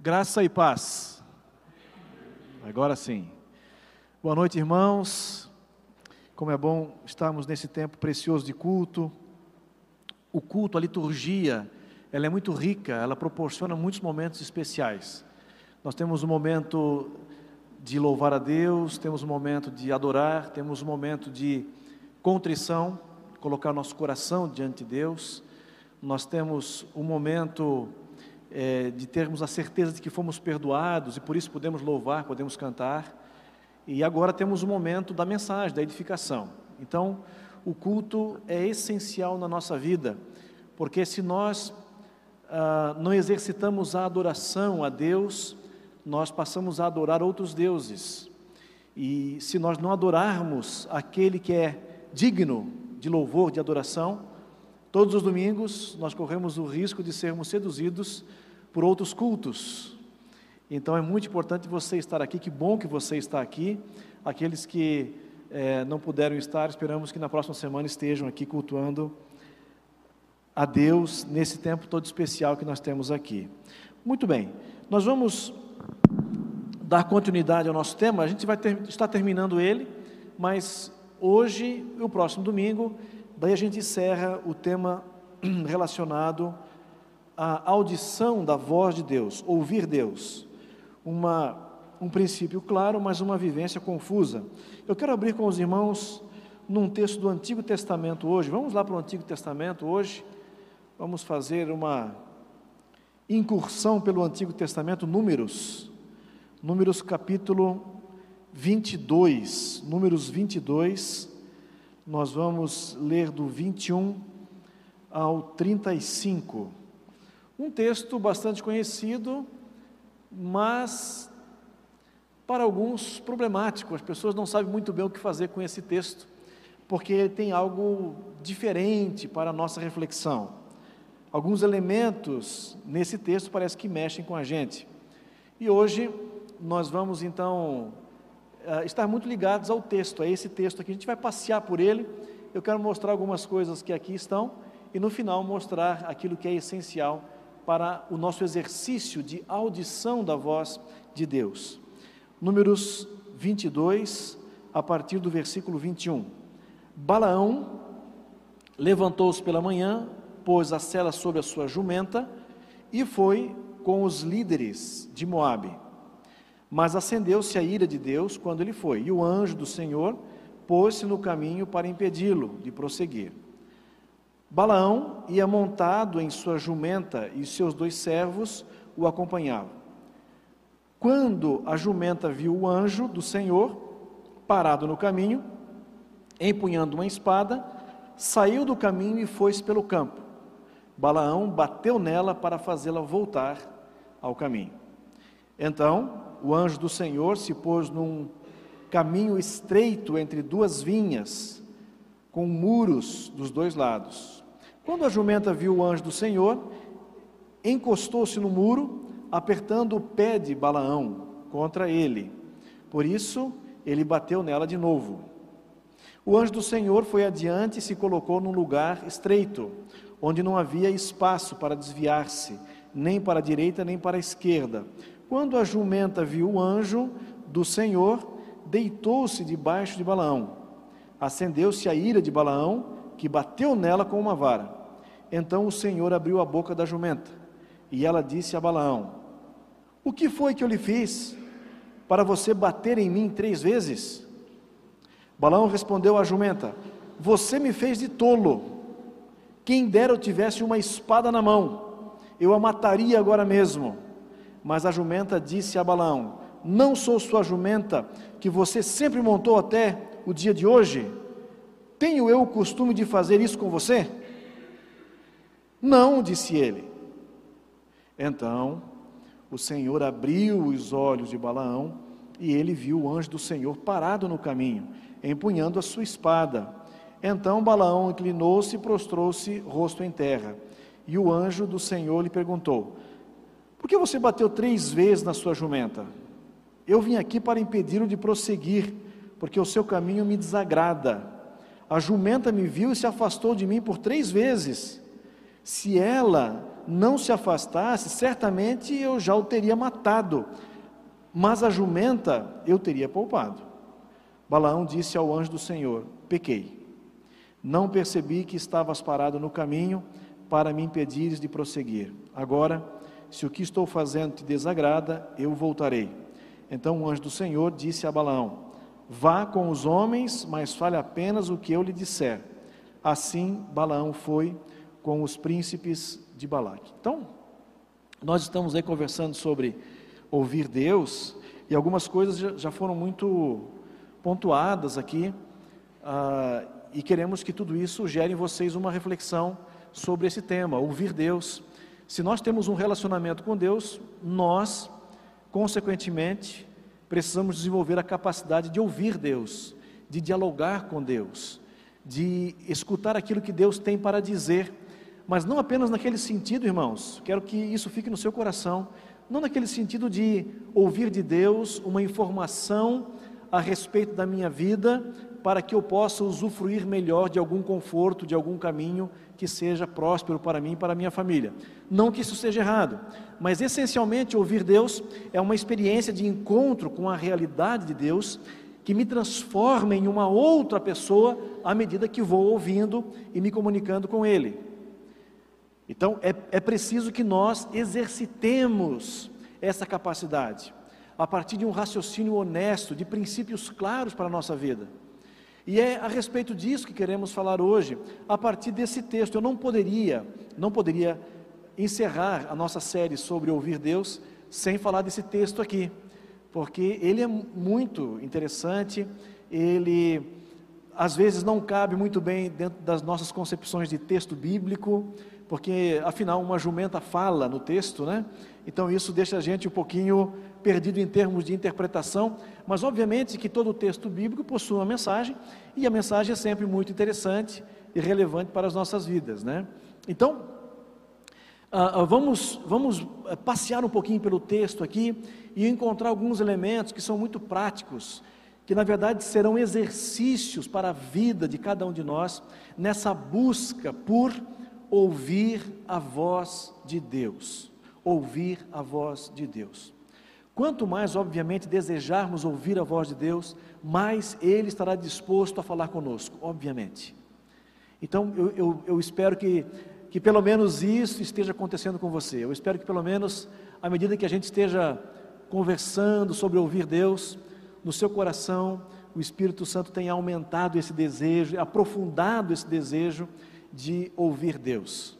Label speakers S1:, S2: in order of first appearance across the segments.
S1: Graça e paz. Agora sim. Boa noite, irmãos. Como é bom estarmos nesse tempo precioso de culto. O culto, a liturgia, ela é muito rica, ela proporciona muitos momentos especiais. Nós temos um momento de louvar a Deus, temos um momento de adorar, temos um momento de contrição, colocar nosso coração diante de Deus. Nós temos um momento é, de termos a certeza de que fomos perdoados e por isso podemos louvar, podemos cantar. E agora temos o momento da mensagem, da edificação. Então, o culto é essencial na nossa vida, porque se nós ah, não exercitamos a adoração a Deus, nós passamos a adorar outros deuses. E se nós não adorarmos aquele que é digno de louvor, de adoração, Todos os domingos nós corremos o risco de sermos seduzidos por outros cultos. Então é muito importante você estar aqui, que bom que você está aqui. Aqueles que é, não puderam estar, esperamos que na próxima semana estejam aqui cultuando a Deus nesse tempo todo especial que nós temos aqui. Muito bem, nós vamos dar continuidade ao nosso tema, a gente vai ter, terminando ele, mas hoje e o próximo domingo Daí a gente encerra o tema relacionado à audição da voz de Deus, ouvir Deus. Uma, um princípio claro, mas uma vivência confusa. Eu quero abrir com os irmãos num texto do Antigo Testamento hoje. Vamos lá para o Antigo Testamento hoje. Vamos fazer uma incursão pelo Antigo Testamento, Números. Números capítulo 22. Números 22 nós vamos ler do 21 ao 35. Um texto bastante conhecido, mas para alguns problemático. As pessoas não sabem muito bem o que fazer com esse texto, porque ele tem algo diferente para a nossa reflexão. Alguns elementos nesse texto parece que mexem com a gente. E hoje nós vamos então uh, estar muito ligados ao texto, a esse texto aqui. A gente vai passear por ele. Eu quero mostrar algumas coisas que aqui estão e no final mostrar aquilo que é essencial para o nosso exercício de audição da voz de Deus. Números 22, a partir do versículo 21. Balaão levantou-se pela manhã, pôs a cela sobre a sua jumenta e foi com os líderes de Moabe mas acendeu-se a ira de Deus quando ele foi, e o anjo do Senhor pôs-se no caminho para impedi-lo de prosseguir. Balaão ia montado em sua jumenta e seus dois servos o acompanhavam. Quando a jumenta viu o anjo do Senhor parado no caminho, empunhando uma espada, saiu do caminho e foi-se pelo campo. Balaão bateu nela para fazê-la voltar ao caminho. Então o anjo do Senhor se pôs num caminho estreito entre duas vinhas, com muros dos dois lados. Quando a jumenta viu o anjo do Senhor, encostou-se no muro, apertando o pé de Balaão contra ele. Por isso, ele bateu nela de novo. O anjo do Senhor foi adiante e se colocou num lugar estreito, onde não havia espaço para desviar-se, nem para a direita nem para a esquerda. Quando a jumenta viu o anjo do Senhor, deitou-se debaixo de Balaão. Acendeu-se a ira de Balaão, que bateu nela com uma vara. Então o Senhor abriu a boca da jumenta, e ela disse a Balaão: O que foi que eu lhe fiz para você bater em mim três vezes? Balaão respondeu à jumenta: Você me fez de tolo. Quem dera eu tivesse uma espada na mão, eu a mataria agora mesmo. Mas a jumenta disse a Balaão: Não sou sua jumenta, que você sempre montou até o dia de hoje? Tenho eu o costume de fazer isso com você? Não, disse ele. Então o Senhor abriu os olhos de Balaão e ele viu o anjo do Senhor parado no caminho, empunhando a sua espada. Então Balaão inclinou-se e prostrou-se rosto em terra. E o anjo do Senhor lhe perguntou: por que você bateu três vezes na sua jumenta? Eu vim aqui para impedi-lo de prosseguir, porque o seu caminho me desagrada. A jumenta me viu e se afastou de mim por três vezes. Se ela não se afastasse, certamente eu já o teria matado, mas a jumenta eu teria poupado. Balaão disse ao anjo do Senhor: Pequei. Não percebi que estavas parado no caminho para me impedires de prosseguir. Agora, se o que estou fazendo te desagrada, eu voltarei. Então o anjo do Senhor disse a Balaão: Vá com os homens, mas fale apenas o que eu lhe disser. Assim Balaão foi com os príncipes de Balaque. Então, nós estamos aí conversando sobre ouvir Deus, e algumas coisas já foram muito pontuadas aqui, ah, e queremos que tudo isso gere em vocês uma reflexão sobre esse tema, ouvir Deus. Se nós temos um relacionamento com Deus, nós, consequentemente, precisamos desenvolver a capacidade de ouvir Deus, de dialogar com Deus, de escutar aquilo que Deus tem para dizer. Mas não apenas naquele sentido, irmãos, quero que isso fique no seu coração, não naquele sentido de ouvir de Deus uma informação a respeito da minha vida, para que eu possa usufruir melhor de algum conforto, de algum caminho que seja próspero para mim e para minha família. Não que isso seja errado, mas essencialmente ouvir Deus é uma experiência de encontro com a realidade de Deus que me transforma em uma outra pessoa à medida que vou ouvindo e me comunicando com Ele. Então é, é preciso que nós exercitemos essa capacidade, a partir de um raciocínio honesto, de princípios claros para a nossa vida. E é a respeito disso que queremos falar hoje, a partir desse texto. Eu não poderia, não poderia encerrar a nossa série sobre ouvir Deus sem falar desse texto aqui, porque ele é muito interessante, ele às vezes não cabe muito bem dentro das nossas concepções de texto bíblico, porque afinal uma jumenta fala no texto, né? Então isso deixa a gente um pouquinho perdido em termos de interpretação, mas obviamente que todo o texto bíblico possui uma mensagem e a mensagem é sempre muito interessante e relevante para as nossas vidas, né? Então uh, vamos vamos eh, passear um pouquinho pelo texto aqui e encontrar alguns elementos que são muito práticos que na verdade serão exercícios para a vida de cada um de nós nessa busca por ouvir a voz de Deus. Ouvir a voz de Deus. Quanto mais, obviamente, desejarmos ouvir a voz de Deus, mais Ele estará disposto a falar conosco, obviamente. Então, eu, eu, eu espero que, que pelo menos isso esteja acontecendo com você. Eu espero que pelo menos, à medida que a gente esteja conversando sobre ouvir Deus, no seu coração, o Espírito Santo tenha aumentado esse desejo, aprofundado esse desejo de ouvir Deus.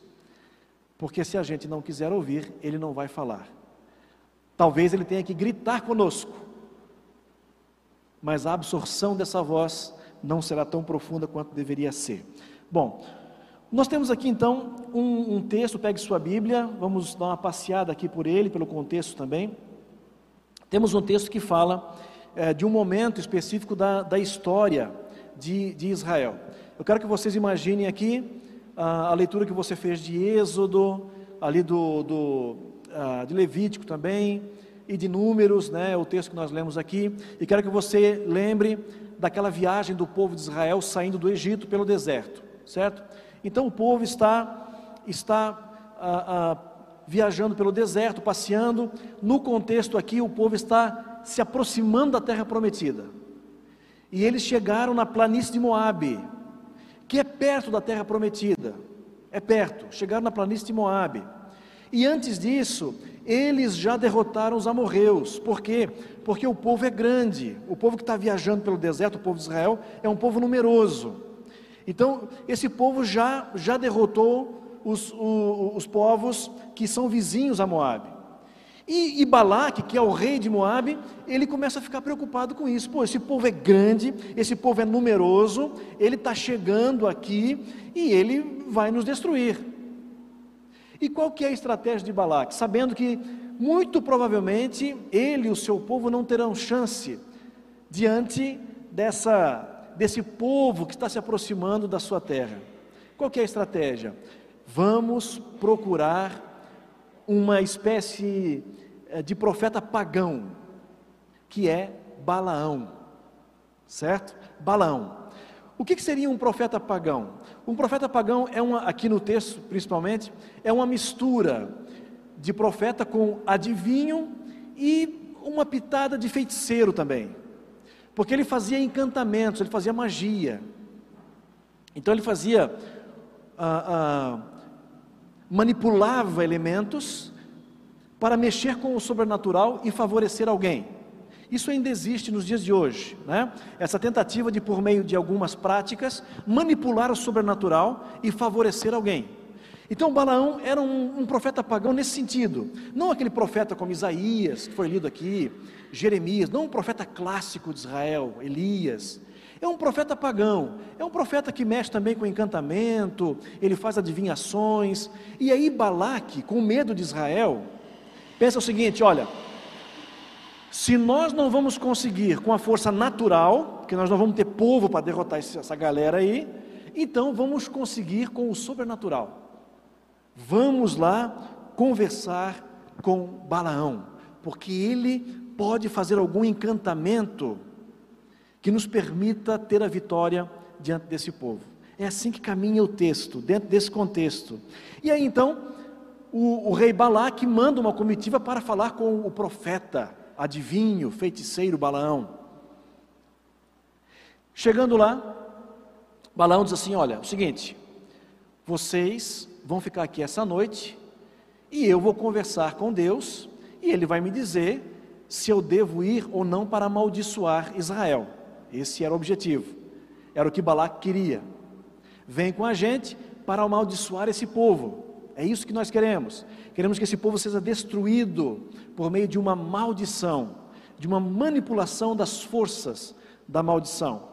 S1: Porque se a gente não quiser ouvir, ele não vai falar. Talvez ele tenha que gritar conosco, mas a absorção dessa voz não será tão profunda quanto deveria ser. Bom, nós temos aqui então um, um, texto, pegue sua Bíblia, vamos dar uma passeada aqui por ele, pelo contexto também. Temos um texto que fala é, de um momento específico da, da história de, de Israel. Eu quero que vocês imaginem aqui a, a leitura que você fez de Êxodo, ali do, do de Levítico também, e de Números, né, o texto que nós lemos aqui, e quero que você lembre daquela viagem do povo de Israel saindo do Egito pelo deserto, certo? Então o povo está, está ah, ah, viajando pelo deserto, passeando, no contexto aqui o povo está se aproximando da terra prometida, e eles chegaram na planície de Moabe, que é perto da terra prometida, é perto, chegaram na planície de Moabe. E antes disso, eles já derrotaram os amorreus. Por quê? Porque o povo é grande. O povo que está viajando pelo deserto, o povo de Israel, é um povo numeroso. Então, esse povo já, já derrotou os, os, os povos que são vizinhos a Moabe. E, e Balaque, que é o rei de Moabe, ele começa a ficar preocupado com isso. Pô, esse povo é grande, esse povo é numeroso, ele está chegando aqui e ele vai nos destruir. E qual que é a estratégia de Balaque? Sabendo que muito provavelmente ele e o seu povo não terão chance diante dessa, desse povo que está se aproximando da sua terra. Qual que é a estratégia? Vamos procurar uma espécie eh, de profeta pagão, que é Balaão, certo? Balaão. O que, seria um profeta pagão? Um profeta pagão é uma, aqui no texto principalmente, é uma mistura de profeta com adivinho e uma pitada de feiticeiro também. Porque ele fazia encantamentos, ele fazia magia. Então ele fazia, ah, ah, manipulava elementos para mexer com o sobrenatural e favorecer alguém. Isso ainda existe nos dias de hoje, né? Essa tentativa de, por meio de algumas práticas, manipular o sobrenatural e favorecer alguém. Então Balaão era um, um, profeta pagão nesse sentido, não aquele profeta como Isaías, que foi lido aqui, Jeremias, não um profeta clássico de Israel, Elias. É um profeta pagão, é um profeta que mexe também com encantamento, ele faz adivinhações. E aí Balaque, com medo de Israel, pensa o seguinte: olha, se nós não vamos conseguir com a força natural, porque nós não vamos ter povo para derrotar essa galera aí, então vamos conseguir com o sobrenatural. Vamos lá conversar com Balaão, porque ele pode fazer algum encantamento que nos permita ter a vitória diante desse povo. É assim que caminha o texto, dentro desse contexto. E aí então, o, o rei Balaque manda uma comitiva para falar com o profeta adivinho, feiticeiro Balaão. Chegando lá, Balaão diz assim: Olha, é o seguinte, vocês vão ficar aqui essa noite e eu vou conversar com Deus e ele vai me dizer se eu devo ir ou não para amaldiçoar Israel. Esse era o objetivo, era o que Balac queria. Vem com a gente para amaldiçoar esse povo. É isso que nós queremos. Queremos que esse povo seja destruído por meio de uma maldição, de uma manipulação das forças da maldição.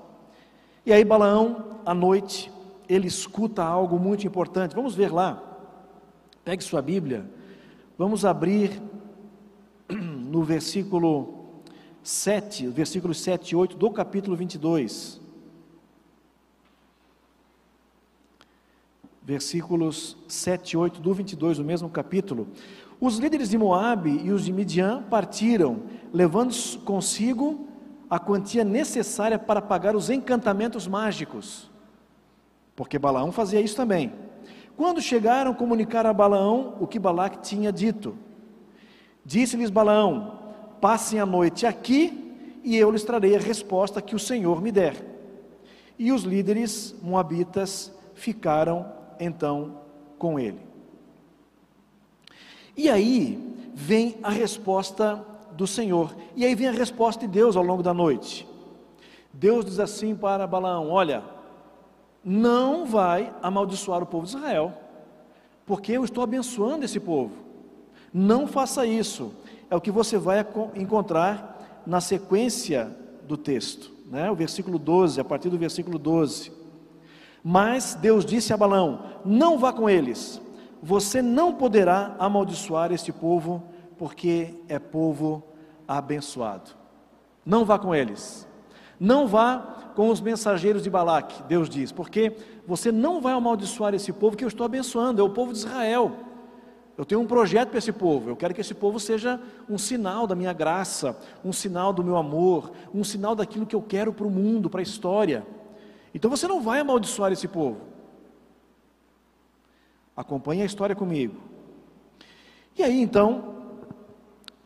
S1: E aí Balaão, à noite, ele escuta algo muito importante. Vamos ver lá. Pegue sua Bíblia. Vamos abrir no versículo 7, versículos 7 e 8 do capítulo 22. Versículos 7 e 8 do 22, o mesmo capítulo. Os líderes de Moabe e os de Midian partiram, levando consigo a quantia necessária para pagar os encantamentos mágicos, porque Balaão fazia isso também. Quando chegaram, comunicaram a Balaão o que Balaque tinha dito. Disse-lhes Balaão: Passem a noite aqui e eu lhes trarei a resposta que o Senhor me der. E os líderes moabitas ficaram então com ele. E aí vem a resposta do Senhor, e aí vem a resposta de Deus ao longo da noite. Deus diz assim para Balaão: Olha, não vai amaldiçoar o povo de Israel, porque eu estou abençoando esse povo. Não faça isso. É o que você vai encontrar na sequência do texto, né? o versículo 12, a partir do versículo 12. Mas Deus disse a Balão: Não vá com eles, você não poderá amaldiçoar este povo, porque é povo abençoado. Não vá com eles. Não vá com os mensageiros de Balaque, Deus diz, porque você não vai amaldiçoar esse povo que eu estou abençoando, é o povo de Israel. Eu tenho um projeto para esse povo, eu quero que esse povo seja um sinal da minha graça, um sinal do meu amor, um sinal daquilo que eu quero para o mundo, para a história. Então você não vai amaldiçoar esse povo. Acompanhe a história comigo. E aí então,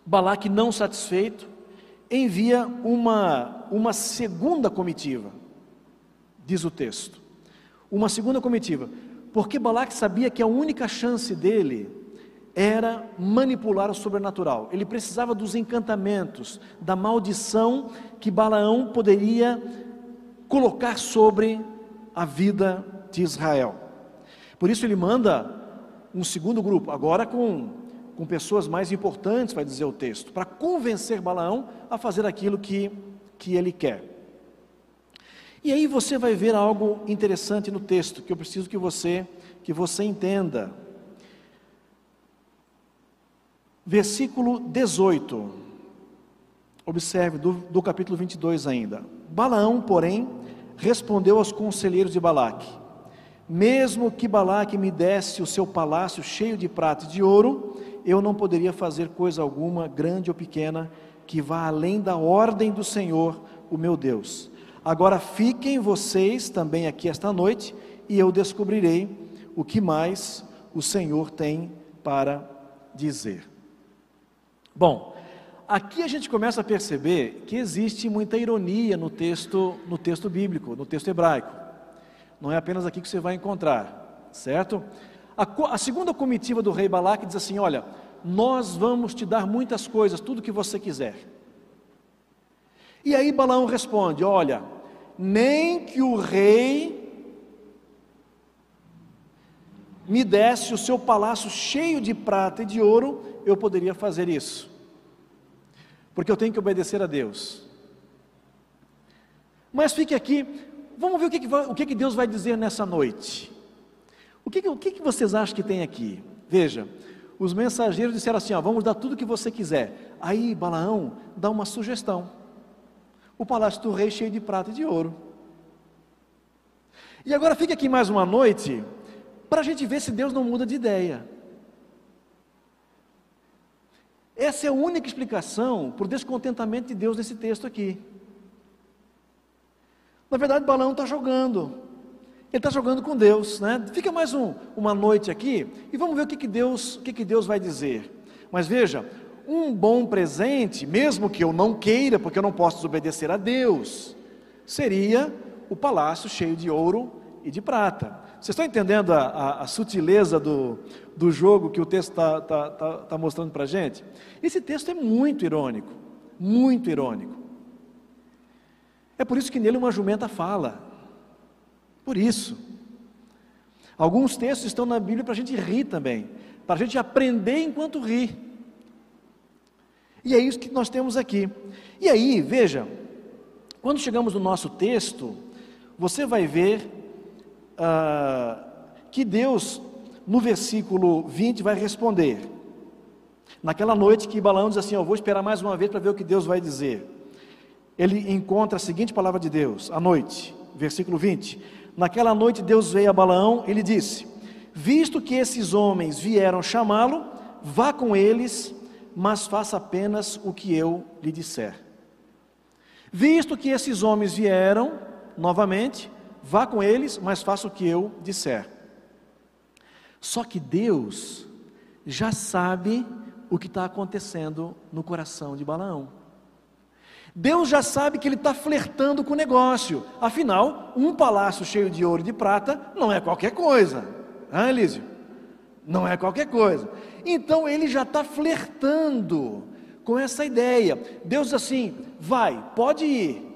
S1: Balaque, não satisfeito, envia uma, uma segunda comitiva, diz o texto. Uma segunda comitiva, porque Balaque sabia que a única chance dele era manipular o sobrenatural. Ele precisava dos encantamentos, da maldição que Balaão poderia colocar sobre a vida de Israel. Por isso ele manda um segundo grupo, agora com, com pessoas mais importantes, vai dizer o texto, para convencer Balaão a fazer aquilo que, que ele quer. E aí você vai ver algo interessante no texto que eu preciso que você que você entenda. Versículo 18. Observe do, do capítulo 22 ainda. Balaão, porém, respondeu aos conselheiros de Balaque: Mesmo que Balaque me desse o seu palácio cheio de prata e de ouro, eu não poderia fazer coisa alguma, grande ou pequena, que vá além da ordem do Senhor, o meu Deus. Agora fiquem vocês também aqui esta noite, e eu descobrirei o que mais o Senhor tem para dizer. Bom, aqui a gente começa a perceber que existe muita ironia no texto, no texto bíblico, no texto hebraico. Não é apenas aqui que você vai encontrar, certo? A, a segunda comitiva do rei Balaque diz assim: Olha, nós vamos te dar muitas coisas, tudo que você quiser. E aí Balaão responde: Olha, nem que o rei me desse o seu palácio cheio de prata e de ouro, eu poderia fazer isso. Porque eu tenho que obedecer a Deus. Mas fique aqui, vamos ver o que, que, o que, que Deus vai dizer nessa noite. O que, o que, que vocês acham que tem aqui? Veja, os mensageiros disseram assim: ó, vamos dar tudo o que você quiser. Aí Balaão dá uma sugestão: o palácio do rei cheio de prata e de ouro. E agora fica aqui mais uma noite, para a gente ver se Deus não muda de ideia. Essa é a única explicação para o descontentamento de Deus nesse texto aqui. Na verdade, Balaão está jogando. Ele está jogando com Deus, né? Fica mais um, uma noite aqui e vamos ver o que, que Deus, o que, que Deus vai dizer. Mas veja, um bom presente, mesmo que eu não queira, porque eu não posso desobedecer a Deus, seria o palácio cheio de ouro e de prata. Vocês estão entendendo a, a, a sutileza do, do jogo que o texto está tá, tá, tá mostrando para a gente? Esse texto é muito irônico, muito irônico. É por isso que nele uma jumenta fala. Por isso. Alguns textos estão na Bíblia para a gente rir também, para a gente aprender enquanto ri. E é isso que nós temos aqui. E aí, veja, quando chegamos no nosso texto, você vai ver ah, que Deus, no versículo 20, vai responder. Naquela noite que Balaão diz assim: Eu vou esperar mais uma vez para ver o que Deus vai dizer. Ele encontra a seguinte palavra de Deus, à noite, versículo 20: Naquela noite Deus veio a Balaão e lhe disse: Visto que esses homens vieram chamá-lo, vá com eles, mas faça apenas o que eu lhe disser. Visto que esses homens vieram, novamente, vá com eles, mas faça o que eu disser. Só que Deus já sabe o que está acontecendo no coração de Balaão. Deus já sabe que ele está flertando com o negócio. Afinal, um palácio cheio de ouro e de prata não é qualquer coisa. Ah, Elísio? Não é qualquer coisa. Então ele já está flertando com essa ideia. Deus assim: vai, pode ir.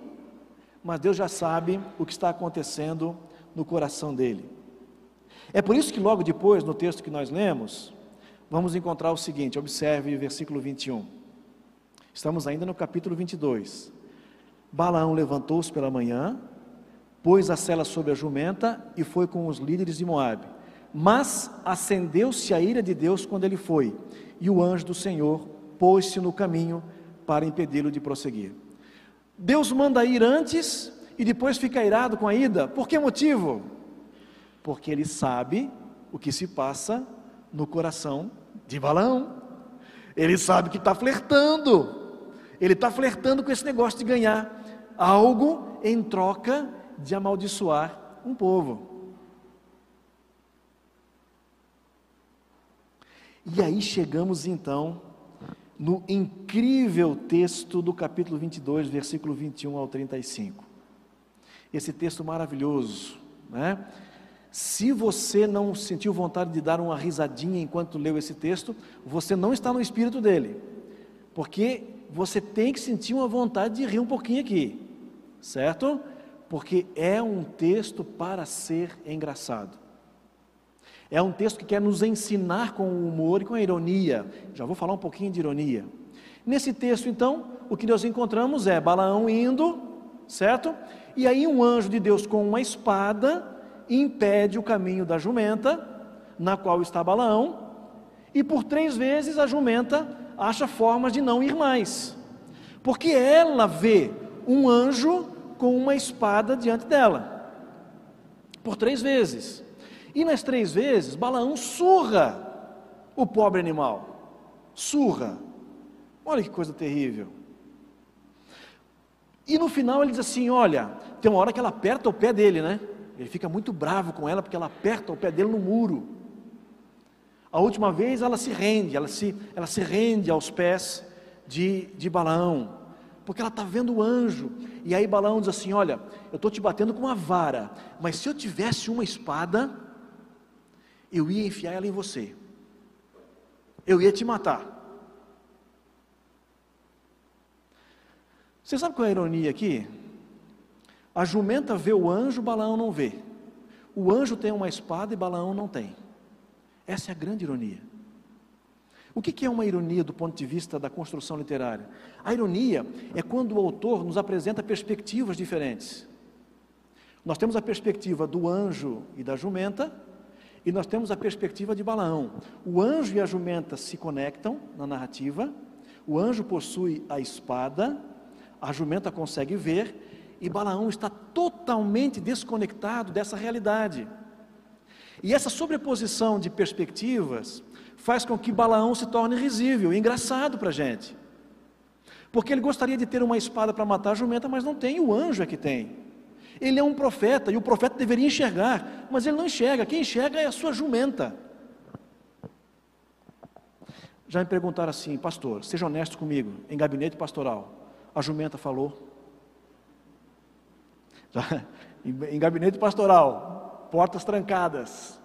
S1: Mas Deus já sabe o que está acontecendo no coração dele. É por isso que logo depois, no texto que nós lemos, vamos encontrar o seguinte: observe o versículo 21. Estamos ainda no capítulo 22. Balaão levantou-se pela manhã, pôs a cela sobre a jumenta e foi com os líderes de Moabe. Mas acendeu-se a ira de Deus quando ele foi, e o anjo do Senhor pôs-se no caminho para impedi-lo de prosseguir. Deus manda ir antes e depois fica irado com a ida. Por que motivo? Porque ele sabe o que se passa no coração de Balaão. Ele sabe que está flertando. Ele está flertando com esse negócio de ganhar algo em troca de amaldiçoar um povo. E aí chegamos então no incrível texto do capítulo 22, versículo 21 ao 35. Esse texto maravilhoso, né? Se você não sentiu vontade de dar uma risadinha enquanto leu esse texto, você não está no espírito dele, porque você tem que sentir uma vontade de rir um pouquinho aqui, certo? Porque é um texto para ser engraçado. É um texto que quer nos ensinar com humor e com ironia. Já vou falar um pouquinho de ironia. Nesse texto, então, o que nós encontramos é Balaão indo, certo? E aí um anjo de Deus com uma espada impede o caminho da jumenta, na qual está Balaão, e por três vezes a jumenta acha formas de não ir mais, porque ela vê um anjo com uma espada diante dela, por três vezes, e nas três vezes Balaão surra o pobre animal, surra, olha que coisa terrível. E no final ele diz assim: Olha, tem uma hora que ela aperta o pé dele, né? Ele fica muito bravo com ela porque ela aperta o pé dele no muro. A última vez ela se rende, ela se, ela se rende aos pés de, de Balaão, porque ela está vendo o anjo. E aí Balaão diz assim: Olha, eu estou te batendo com uma vara, mas se eu tivesse uma espada, eu ia enfiar ela em você, eu ia te matar. Você sabe qual é a ironia aqui? A jumenta vê o anjo, Balaão não vê. O anjo tem uma espada e Balaão não tem. Essa é a grande ironia. O que é uma ironia do ponto de vista da construção literária? A ironia é quando o autor nos apresenta perspectivas diferentes. Nós temos a perspectiva do anjo e da jumenta, e nós temos a perspectiva de Balaão. O anjo e a jumenta se conectam na narrativa, o anjo possui a espada, a jumenta consegue ver, e Balaão está totalmente desconectado dessa realidade. E essa sobreposição de perspectivas faz com que Balaão se torne risível, engraçado para a gente. Porque ele gostaria de ter uma espada para matar a jumenta, mas não tem, o anjo é que tem. Ele é um profeta e o profeta deveria enxergar, mas ele não enxerga, quem enxerga é a sua jumenta. Já me perguntaram assim, pastor, seja honesto comigo, em gabinete pastoral, a jumenta falou. Já, em gabinete pastoral, portas trancadas.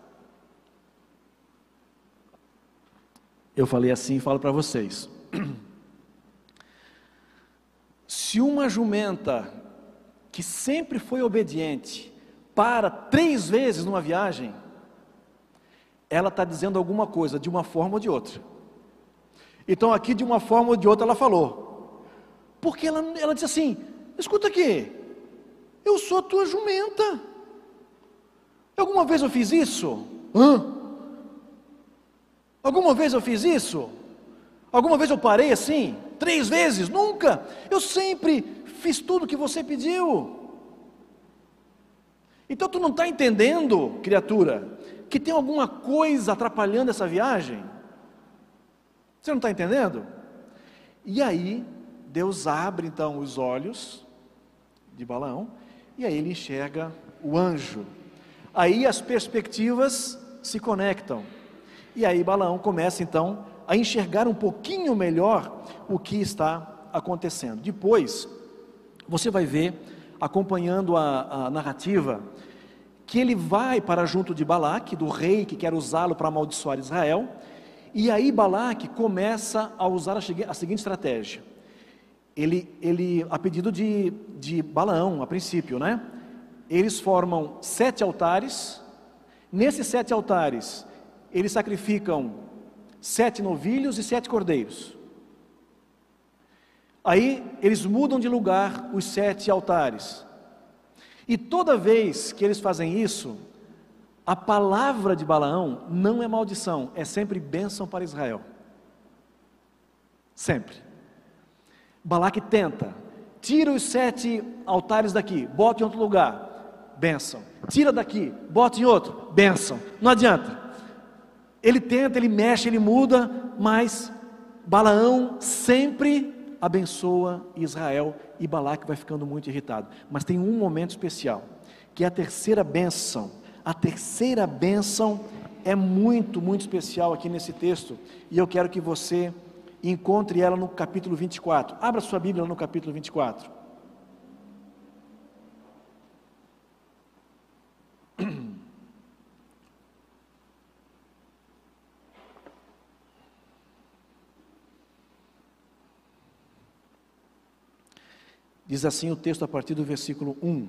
S1: Eu falei assim e falo para vocês. Se uma jumenta que sempre foi obediente para três vezes numa viagem, ela está dizendo alguma coisa de uma forma ou de outra. Então, aqui, de uma forma ou de outra, ela falou. Porque ela, ela disse assim: escuta aqui, eu sou tua jumenta. Alguma vez eu fiz isso? Hã? Alguma vez eu fiz isso? Alguma vez eu parei assim? Três vezes? Nunca. Eu sempre fiz tudo que você pediu. Então tu não está entendendo, criatura, que tem alguma coisa atrapalhando essa viagem? Você não está entendendo? E aí, Deus abre então os olhos de Balaão, e aí ele enxerga o anjo. Aí as perspectivas se conectam. E aí Balaão começa então a enxergar um pouquinho melhor o que está acontecendo. Depois, você vai ver, acompanhando a, a narrativa, que ele vai para junto de Balaque, do rei que quer usá-lo para amaldiçoar Israel, e aí Balaque começa a usar a, seguinte estratégia. Ele, ele, a pedido de, de Balaão, a princípio, né? Eles formam sete altares. Nesses sete altares, eles sacrificam sete novilhos e sete cordeiros. Aí eles mudam de lugar os sete altares. E toda vez que eles fazem isso, a palavra de Balaão não é maldição, é sempre bênção para Israel. Sempre. Balaque tenta, tira os sete altares daqui, bota em outro lugar, bênção. Tira daqui, bota em outro, bênção. Não adianta. Ele tenta, ele mexe, ele muda, mas Balaão sempre abençoa Israel e Balaque vai ficando muito irritado. Mas tem um momento especial, que é a terceira bênção. A terceira bênção é muito, muito especial aqui nesse texto, e eu quero que você encontre ela no capítulo 24. Abra sua Bíblia no capítulo 24. Diz assim o texto a partir do versículo 1.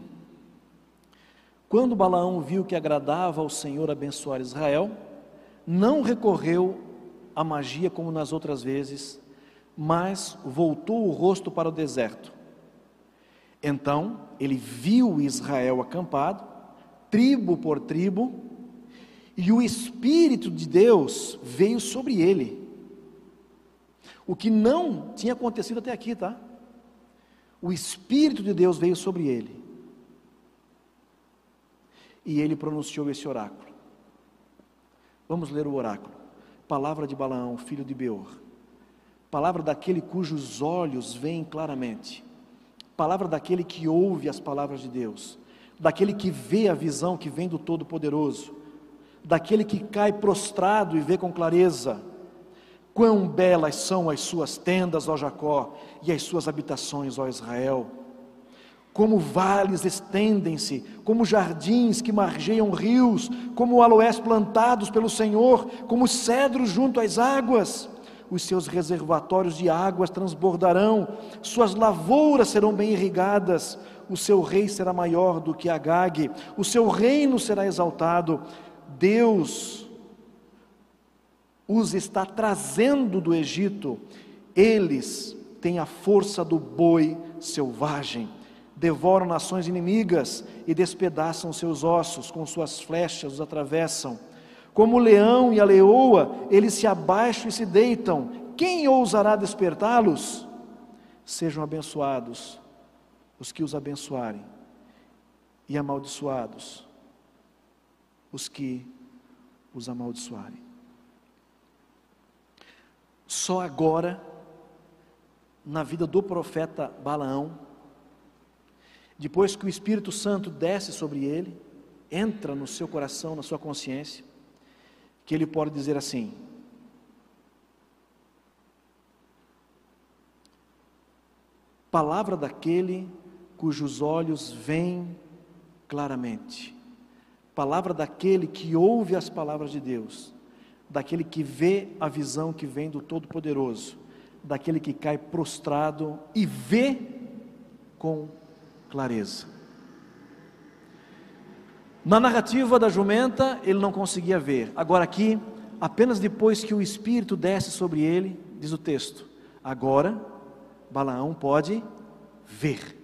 S1: Quando Balaão viu que agradava ao Senhor abençoar Israel, não recorreu à magia como nas outras vezes, mas voltou o rosto para o deserto. Então ele viu Israel acampado, tribo por tribo, e o Espírito de Deus veio sobre ele. O que não tinha acontecido até aqui, tá? O Espírito de Deus veio sobre ele. E ele pronunciou esse oráculo. Vamos ler o oráculo. Palavra de Balaão, filho de Beor. Palavra daquele cujos olhos veem claramente. palavra daquele que ouve as palavras de Deus, daquele que vê a visão que vem do Todo-Poderoso, daquele que cai prostrado e vê com clareza. Quão belas são as suas tendas, ó Jacó, e as suas habitações, ó Israel. Como vales estendem-se, como jardins que margeiam rios, como aloés plantados pelo Senhor, como cedros junto às águas os seus reservatórios de águas transbordarão, suas lavouras serão bem irrigadas, o seu rei será maior do que Agag, o seu reino será exaltado. Deus os está trazendo do Egito, eles têm a força do boi selvagem, devoram nações inimigas e despedaçam seus ossos, com suas flechas os atravessam como o leão e a leoa, eles se abaixam e se deitam. Quem ousará despertá-los? Sejam abençoados os que os abençoarem, e amaldiçoados os que os amaldiçoarem. Só agora, na vida do profeta Balaão, depois que o Espírito Santo desce sobre ele, entra no seu coração, na sua consciência, que ele pode dizer assim: Palavra daquele cujos olhos veem claramente, palavra daquele que ouve as palavras de Deus, daquele que vê a visão que vem do Todo-Poderoso, daquele que cai prostrado e vê com clareza. Na narrativa da jumenta, ele não conseguia ver. Agora, aqui, apenas depois que o Espírito desce sobre ele, diz o texto: agora Balaão pode ver.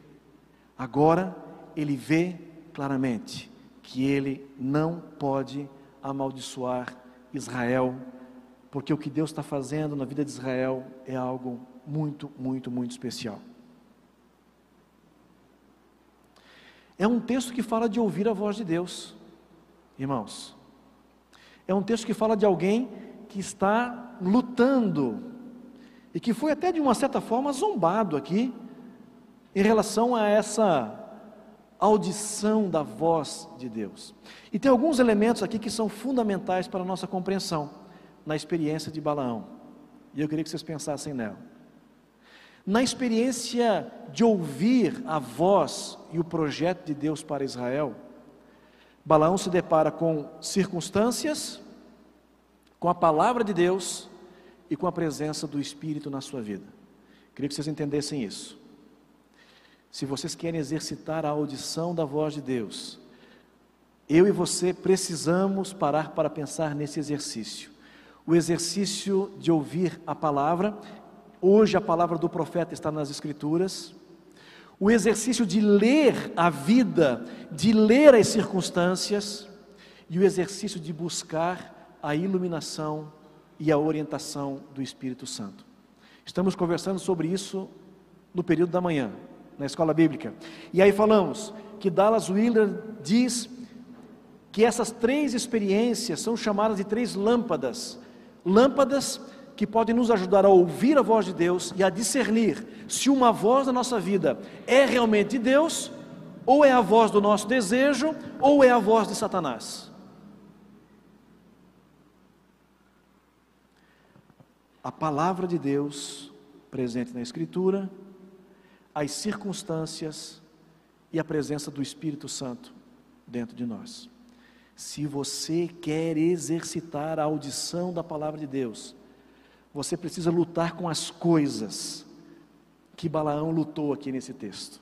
S1: Agora ele vê claramente que ele não pode amaldiçoar Israel, porque o que Deus está fazendo na vida de Israel é algo muito, muito, muito especial. É um texto que fala de ouvir a voz de Deus, irmãos. É um texto que fala de alguém que está lutando e que foi até de uma certa forma zombado aqui em relação a essa audição da voz de Deus. E tem alguns elementos aqui que são fundamentais para a nossa compreensão na experiência de Balaão. E eu queria que vocês pensassem nela. Na experiência de ouvir a voz e o projeto de Deus para Israel, Balaão se depara com circunstâncias, com a palavra de Deus e com a presença do Espírito na sua vida. Queria que vocês entendessem isso. Se vocês querem exercitar a audição da voz de Deus, eu e você precisamos parar para pensar nesse exercício. O exercício de ouvir a palavra Hoje a palavra do profeta está nas Escrituras. O exercício de ler a vida, de ler as circunstâncias, e o exercício de buscar a iluminação e a orientação do Espírito Santo. Estamos conversando sobre isso no período da manhã, na escola bíblica. E aí falamos que Dallas Wheeler diz que essas três experiências são chamadas de três lâmpadas. Lâmpadas que podem nos ajudar a ouvir a voz de Deus e a discernir se uma voz da nossa vida é realmente de Deus, ou é a voz do nosso desejo, ou é a voz de Satanás. A palavra de Deus presente na Escritura, as circunstâncias e a presença do Espírito Santo dentro de nós. Se você quer exercitar a audição da palavra de Deus, você precisa lutar com as coisas que Balaão lutou aqui nesse texto.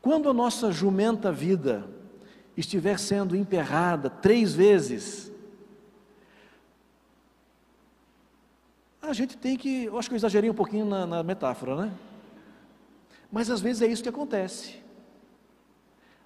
S1: Quando a nossa jumenta vida estiver sendo emperrada três vezes, a gente tem que, eu acho que eu exagerei um pouquinho na, na metáfora, né? Mas às vezes é isso que acontece.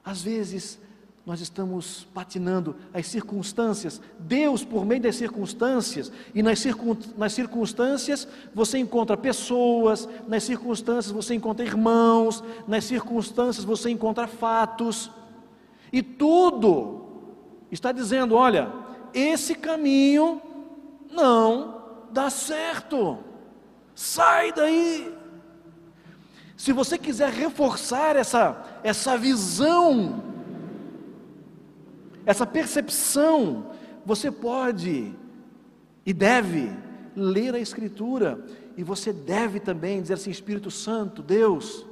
S1: Às vezes nós estamos patinando as circunstâncias, Deus, por meio das circunstâncias, e nas, circun, nas circunstâncias você encontra pessoas, nas circunstâncias você encontra irmãos, nas circunstâncias você encontra fatos, e tudo está dizendo: olha, esse caminho não dá certo. Sai daí! Se você quiser reforçar essa, essa visão, essa percepção, você pode e deve ler a Escritura, e você deve também dizer assim: Espírito Santo, Deus,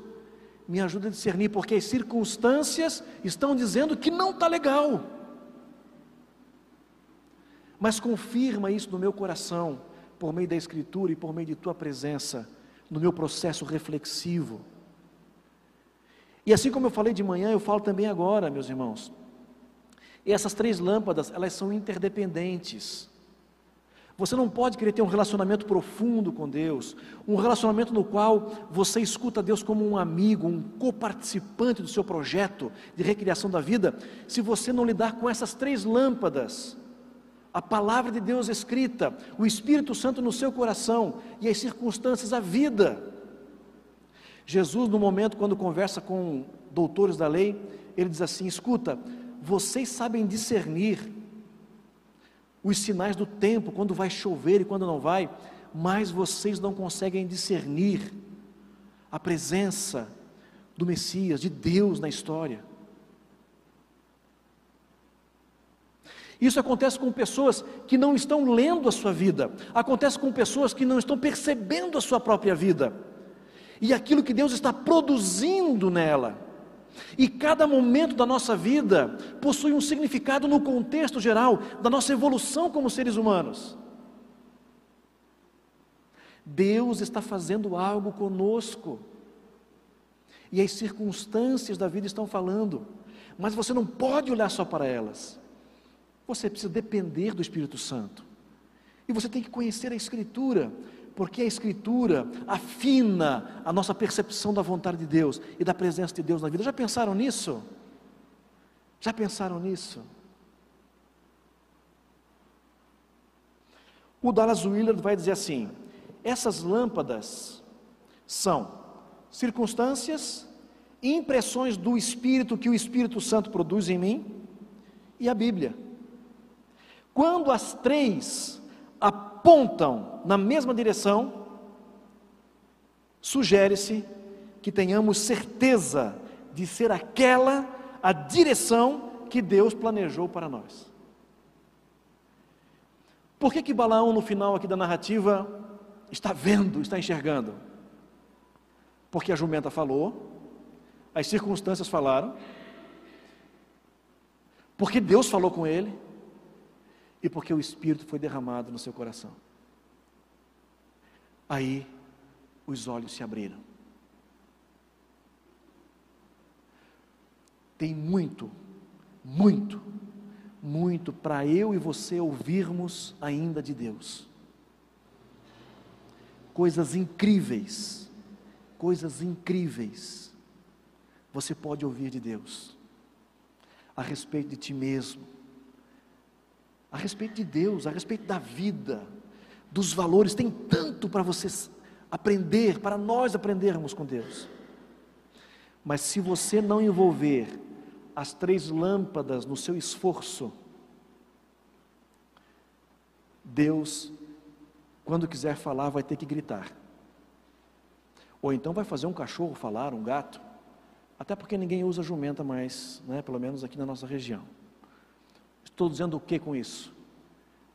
S1: me ajuda a discernir, porque as circunstâncias estão dizendo que não está legal. Mas confirma isso no meu coração, por meio da Escritura e por meio de tua presença, no meu processo reflexivo. E assim como eu falei de manhã, eu falo também agora, meus irmãos. E essas três lâmpadas, elas são interdependentes. Você não pode querer ter um relacionamento profundo com Deus, um relacionamento no qual você escuta Deus como um amigo, um coparticipante do seu projeto de recriação da vida, se você não lidar com essas três lâmpadas, a palavra de Deus escrita, o Espírito Santo no seu coração e as circunstâncias, a vida. Jesus, no momento quando conversa com doutores da lei, ele diz assim: escuta, vocês sabem discernir os sinais do tempo, quando vai chover e quando não vai, mas vocês não conseguem discernir a presença do Messias, de Deus na história. Isso acontece com pessoas que não estão lendo a sua vida, acontece com pessoas que não estão percebendo a sua própria vida e aquilo que Deus está produzindo nela. E cada momento da nossa vida possui um significado no contexto geral da nossa evolução como seres humanos. Deus está fazendo algo conosco. E as circunstâncias da vida estão falando, mas você não pode olhar só para elas. Você precisa depender do Espírito Santo. E você tem que conhecer a Escritura porque a Escritura afina a nossa percepção da vontade de Deus e da presença de Deus na vida. Já pensaram nisso? Já pensaram nisso? O Dallas Willard vai dizer assim: essas lâmpadas são circunstâncias, impressões do Espírito que o Espírito Santo produz em mim e a Bíblia. Quando as três apontam na mesma direção, sugere-se que tenhamos certeza de ser aquela a direção que Deus planejou para nós. Por que que Balaão no final aqui da narrativa está vendo, está enxergando? Porque a jumenta falou, as circunstâncias falaram, porque Deus falou com ele, e porque o Espírito foi derramado no seu coração. Aí os olhos se abriram. Tem muito, muito, muito para eu e você ouvirmos ainda de Deus. Coisas incríveis, coisas incríveis. Você pode ouvir de Deus a respeito de ti mesmo, a respeito de Deus, a respeito da vida, dos valores, tem tanto para vocês aprender, para nós aprendermos com Deus. Mas se você não envolver as três lâmpadas no seu esforço, Deus, quando quiser falar, vai ter que gritar. Ou então vai fazer um cachorro falar, um gato, até porque ninguém usa jumenta mais, né, pelo menos aqui na nossa região. Estou dizendo o que com isso?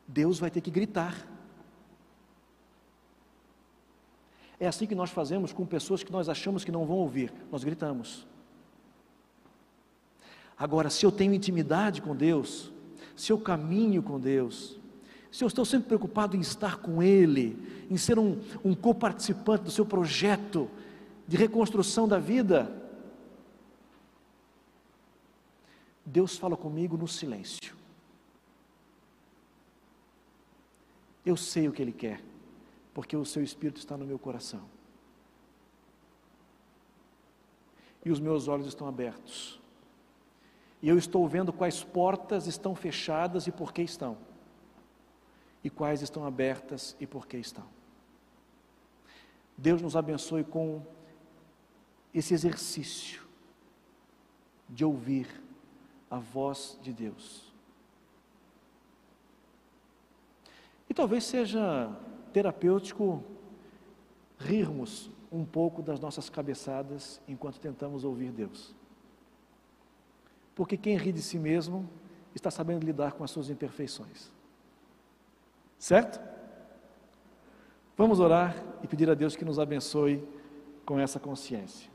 S1: Deus vai ter que gritar. É assim que nós fazemos com pessoas que nós achamos que não vão ouvir, nós gritamos. Agora, se eu tenho intimidade com Deus, se eu caminho com Deus, se eu estou sempre preocupado em estar com Ele, em ser um, um coparticipante do seu projeto de reconstrução da vida, Deus fala comigo no silêncio. Eu sei o que Ele quer, porque o Seu Espírito está no meu coração. E os meus olhos estão abertos. E eu estou vendo quais portas estão fechadas e por que estão. E quais estão abertas e por que estão. Deus nos abençoe com esse exercício de ouvir a voz de Deus. E talvez seja terapêutico rirmos um pouco das nossas cabeçadas enquanto tentamos ouvir Deus. Porque quem ri de si mesmo está sabendo lidar com as suas imperfeições. Certo? Vamos orar e pedir a Deus que nos abençoe com essa consciência.